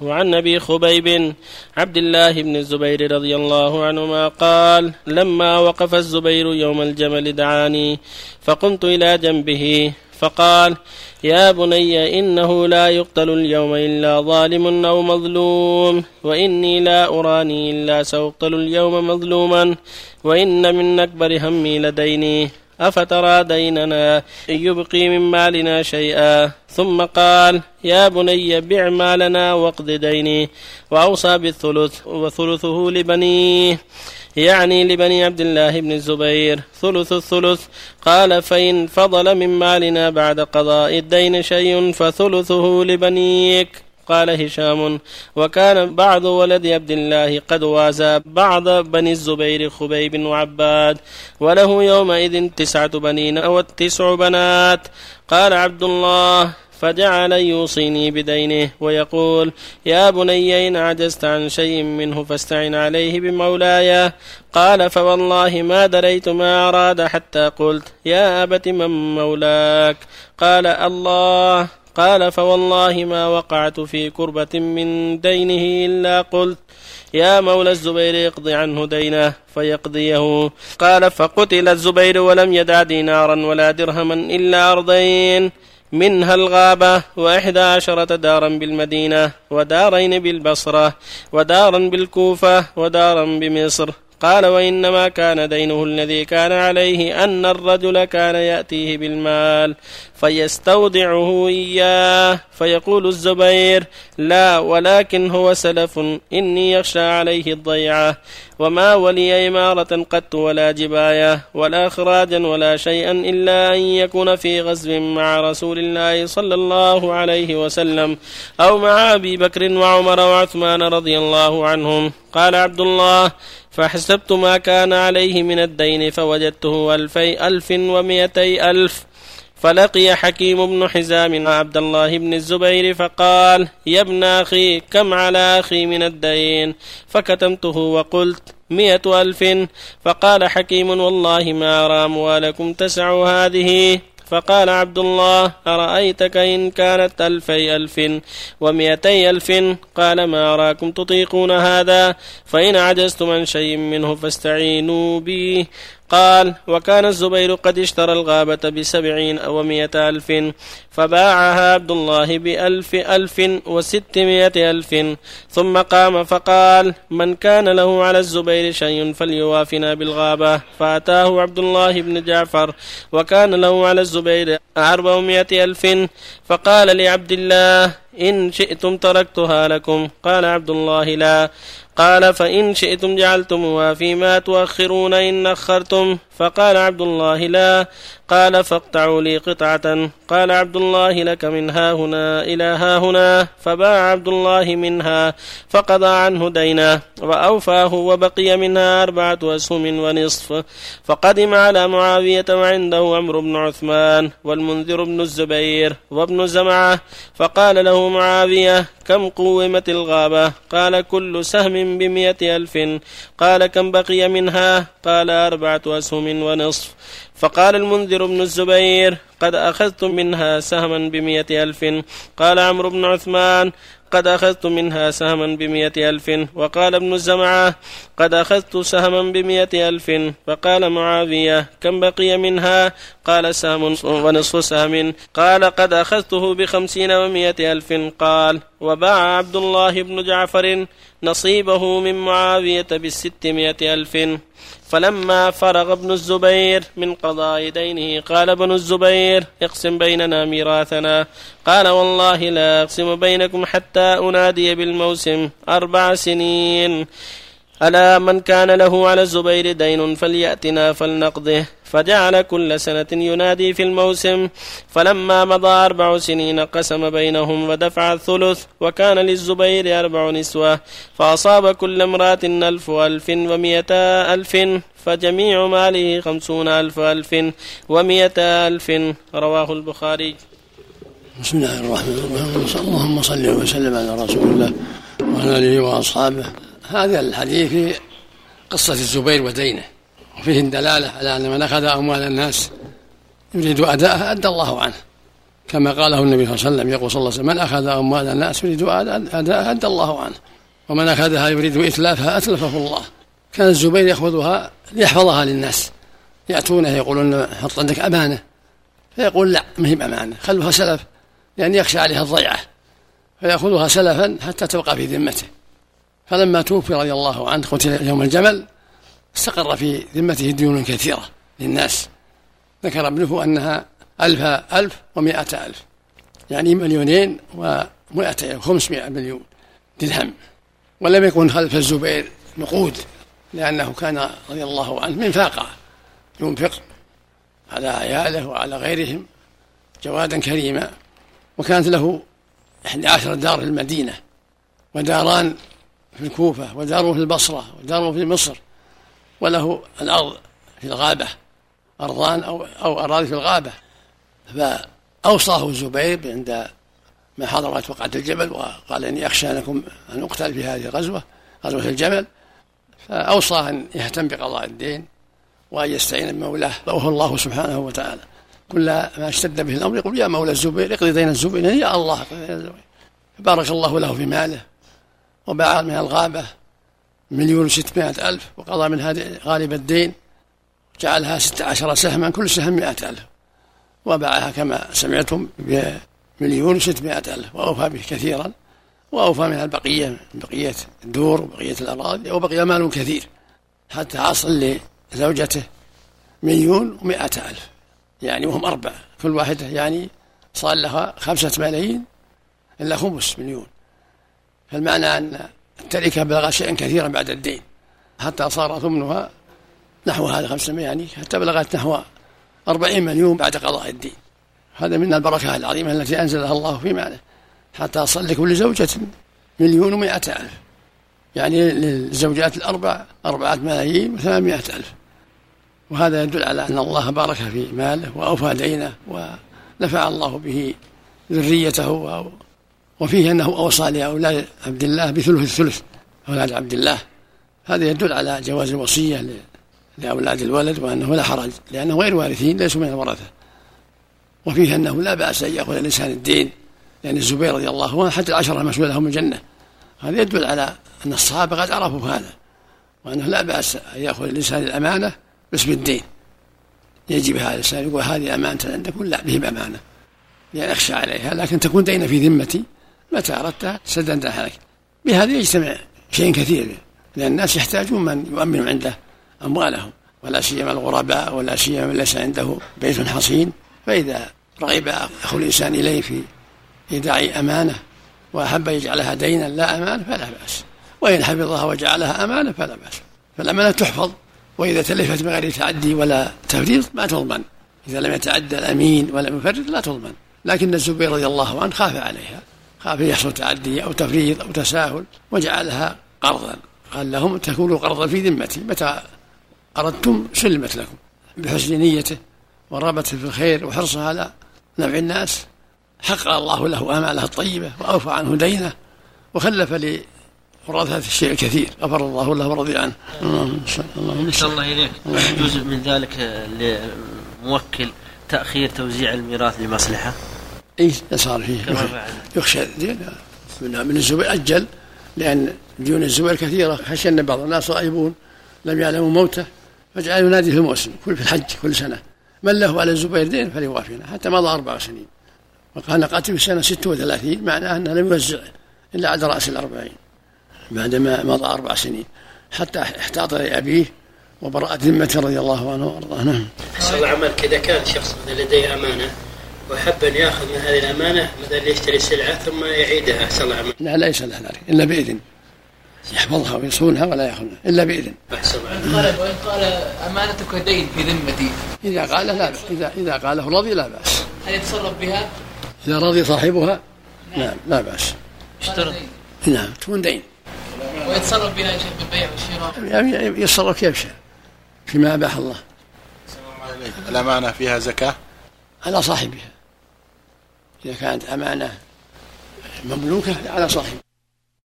وعن أبي خبيب عبد الله بن الزبير رضي الله عنهما قال لما وقف الزبير يوم الجمل دعاني فقمت إلى جنبه فقال يا بني إنه لا يقتل اليوم إلا ظالم أو مظلوم وإني لا أراني إلا سأقتل اليوم مظلوما وإن من أكبر همي لديني. أفترى ديننا إن يبقي من مالنا شيئا؟ ثم قال يا بني بع مالنا واقض ديني وأوصى بالثلث وثلثه لبنيه يعني لبني عبد الله بن الزبير. ثلث الثلث. قال فإن فضل من مالنا بعد قضاء الدين شيء فثلثه لبنيك. قال هشام وكان بعض ولد عبد الله قد وازى بعض بني الزبير خبيب وعباد وله يومئذ تسعة بنين أو تسع بنات. قال عبد الله فجعل يوصيني بدينه ويقول يا بني إن عجزت عن شيء منه فاستعن عليه بمولاي. قال فوالله ما دريت ما أراد حتى قلت يا أبت من مولاك. قال الله قال فوالله ما وقعت في كربة من دينه إلا قلت يا مولى الزبير اقض عنه دينه فيقضيه. قال فقتل الزبير ولم يدع دينارا ولا درهما إلا أرضين منها الغابة وإحدى عشرة دارا بالمدينة ودارين بالبصرة ودارا بالكوفة ودارا بمصر. قال وإنما كان دينه الذي كان عليه أن الرجل كان يأتيه بالمال فيستودعه إياه. فيقول الزبير لا ولكن هو سلف إني يخشى عليه الضيعة. وما ولي إمارة قط ولا جباية ولا خراجا ولا شيئا إلا أن يكون في غزو مع رسول الله صلى الله عليه وسلم أو مع أبي بكر وعمر وعثمان رضي الله عنهم قال عبد الله فحسبت ما كان عليه من الدين فوجدته ألفي ألف ومئتي ألف فلقي حكيم بن حزام عبد الله بن الزبير فقال يا ابن أخي كم على أخي من الدين؟ فكتمته وقلت مئة ألف. فقال حكيم والله ما أرى أموالكم تسع هذه. فقال عبد الله أرأيتك إن كانت ألفي ألف ومئتي ألف؟ قال ما أراكم تطيقون هذا. فإن عجزتم عن شيء منه فاستعينوا بي قال وكان الزبير قد اشترى الغابة بسبعين أو مئة ألف فباعها عبد الله بألف ألف وستمائة ألف ثم قام فقال من كان له على الزبير شيء فليوافنا بالغابة؟ فأتاه عبد الله بن جعفر وكان له على الزبير أربعمائة ألف فقال لعبد الله إن شئتم تركتها لكم. قال عبد الله لا. قال فإن شئتم جعلتموها فيما تؤخرون إن أخرتم. فقال عبد الله لا. قال فاقطعوا لي قطعة. قال عبد الله لك من ها هنا إلى ها هنا. فباع عبد الله منها فقضى عنه دينه وأوفاه وبقي منها أربعة أسهم ونصف. فقدم على معاوية وعنده عمرو بن عثمان والمنذر بن الزبير وابن زمعة. فقال له معاوية كم قومت الغابة؟ قال كل سهم بمئة ألف. قال كم بقي منها؟ قال أربعة أسهم ونصف. فقال المنذر بن الزبير قد أخذت منها سهما بمئة ألف. قال عمرو بن عثمان قد أخذت منها سهما بمئة ألف. وقال ابن الزمعة قد أخذت سهما بمئة ألف. فقال معاوية كم بقي منها؟ قال سهم ونصف سهم. قال قد أخذته بخمسين ومئة ألف. قال وباع عبد الله بن جعفر نصيبه من معاوية بالستمائة ألف. فلما فرغ ابن الزبير من قضاء دينه قال ابن الزبير اقسم بيننا ميراثنا. قال والله لا أقسم بينكم حتى أنادي بالموسم أربع سنين. ألا من كان له على الزبير دين فليأتنا فلنقضه. فجعل كل سنة ينادي في الموسم فلما مضى أربع سنين قسم بينهم ودفع الثلث وكان للزبير أربع نسوة فأصاب كل امرأة ألف ألف ومئتا ألف فجميع ماله خمسون ألف ألف ومئتا ألف. رواه البخاري. بسم الله الرحمن الرحيم اللهم صل وسلم على رسول الله وعلى آله وأصحابه. هذا الحديث في قصة الزبير ودينه. وفيه دلالة على أن من أخذ أموال الناس يريد أداءها أدى الله عنه. كما قاله النبي صلى الله عليه وسلم يقول صلى الله عليه وسلم من أخذ أموال الناس يريد أداء أدى الله عنه. ومن أخذها يريد إتلافها أتلفه الله. كان الزبير يأخذها ليحفظها للناس. يأتونه يقولون حط عندك أمانة. فيقول لا ما هي بأمانة خلوها سلف لأن يخشى عليها الضيعة. فيأخذها سلفا حتى تبقى في ذمته. فلما توفي رضي الله عنه قتل يوم الجمل استقر في ذمته ديون كثيرة للناس. ذكر ابنه أنها ألف ألف ومائة ألف يعني مليونين ومائة وخمسمائة مليون درهم. ولم يكن خلف الزبير نقود لأنه كان رضي الله عنه من فاقة. ينفق على عياله وعلى غيرهم جوادا كريما. وكانت له إحدى عشر دار في المدينة وداران في الكوفة ودار في البصرة ودار في مصر. وله الأرض في الغابة أرضان أو أو أراضي في الغابة. فأوصاه الزبير عند ما حضرت وقعة الجبل وقال إني أخشى أنكم أن أقتل في هذه الغزوة غزوة الجبل. فأوصى أن يهتم بقضاء الدين وأن يستعين بمولاه. وهو الله سبحانه وتعالى. كل ما اشتد به الأمر يقول يا مولى الزبير اقضي دين الزبير. يا الله اقضي دين الزبير. فبارك الله له في ماله وباع من الغابة. مليون وستمائة ألف وقضى من هذه غالب الدين جعلها ستة عشر سهما كل سهم مائة ألف وباعها كما سمعتم بمليون وستمائة ألف وأوفى به كثيرا وأوفى من البقية بقية الدور وبقية الأراضي وبقي مال كثير حتى حصل لزوجته مليون ومائة ألف. يعني وهم أربعة كل واحدة يعني صار لها خمسة ملايين إلا خمس مليون. فالمعنى أن التركة بلغ شيئا كثيرا بعد الدين. حتى صار ثمنها نحو هذا خمسة يعني حتى بلغت نحو أربعين مليون بعد قضاء الدين. هذا من البركة العظيمة التي أنزلها الله في ماله حتى أصل لكل زوجة مليون ومائة ألف. يعني للزوجات الأربع أربعة ملايين وثمانمائة ألف. وهذا يدل على أن الله بارك في ماله وأوفى دينه ونفع الله به ذريته وفيه أنه أوصى لأولاد عبد الله بثلث الثلث أولاد عبد الله. هذا يدل على جواز الوصية لأولاد الولد وأنه لا حرج لأنهم غير وارثين ليسوا من الورثة. وفيه أنه لا بأس أن يأخذ الإنسان الدين لأن الزبير رضي الله عنه حتى العشرة مسؤول لهم الجنة. هذا يدل على أن الصحابة قد عرفوا هذا وأنه لا بأس أن يأخذ الإنسان الأمانة باسم الدين. يجب هذا الإنسان يقول هذه أمانة عندكم لا به بأمانة لأن أخشى عليها لكن تكون دين في ذمتي متى أردت سددت عليك؟ بهذا يجتمع شيء كثير لأن الناس يحتاجون من يؤمن عنده أموالهم ولا سيما الغرباء ولا سيما من ليس عنده بيت حصين. فإذا رغب أخو الإنسان إليه في إيداع أمانة وأحب يجعلها دينا لا أمانة فلا بأس. وإن حفظها وجعلها أمانة فلا بأس. فالأمانة تحفظ وإذا تلفت بغير تعدي ولا تفريط ما تضمن. إذا لم يتعدى الأمين ولا يفرط لا تضمن. لكن الزبير رضي الله عنه خاف عليها. خاف يحصل تعدي أو تفريط أو تساهل وجعلها قرضا. قال لهم تكونوا قرضا في ذمتي متى أردتم سلمت لكم؟ بحسن نيته ورغبته في الخير وحرصه على نفع الناس. حقق الله له آماله الطيبة وأوفى عنه دينه وخلف لورثة الشيء الكثير. غفر الله له ورضي عنه. اللهم صل الله إليك. يجوز من ذلك للموكل تأخير توزيع الميراث لمصلحة. اي صار فيه؟ يخشى من من الزبير أجل لأن ديون الزبير كثيرة خشى أن بعض الناس غائبون لم يعلموا موته فجعل ينادي في الموسم كل في الحج كل سنة. من له على الزبير دين فليوافينا حتى مضى أربع سنين. وقال قاتل في سنة 36 معناه أنه لم يوزع إلا على رأس الأربعين بعدما مضى أربع سنين. حتى احتاط لأبيه وبرأت ذمته رضي الله عنه وأرضاه. نعم. الله عملك إذا كان شخص لديه أمانة وحب أن يأخذ من هذه الأمانة مثلا يشتري سلعة ثم يعيدها أحسن الله عملك. لا ليس له ذلك إلا بإذن. يحفظها ويصونها ولا ياخذها إلا بإذن. أحسن قال وإن قال أمانتك دين في ذمتي. إذا قال لا بأس اذا إذا قاله رضي لا بأس. هل يتصرف بها؟ إذا رضي صاحبها نعم لا بأس. اشترط نعم تكون دين. ويتصرف بها يا شيخ بالبيع والشراء؟ يعني يتصرف كيف شاء فيما أباح الله. الأمانة فيها زكاة؟ على صاحبها. إذا كانت أمانة مملوكة على صاحبها.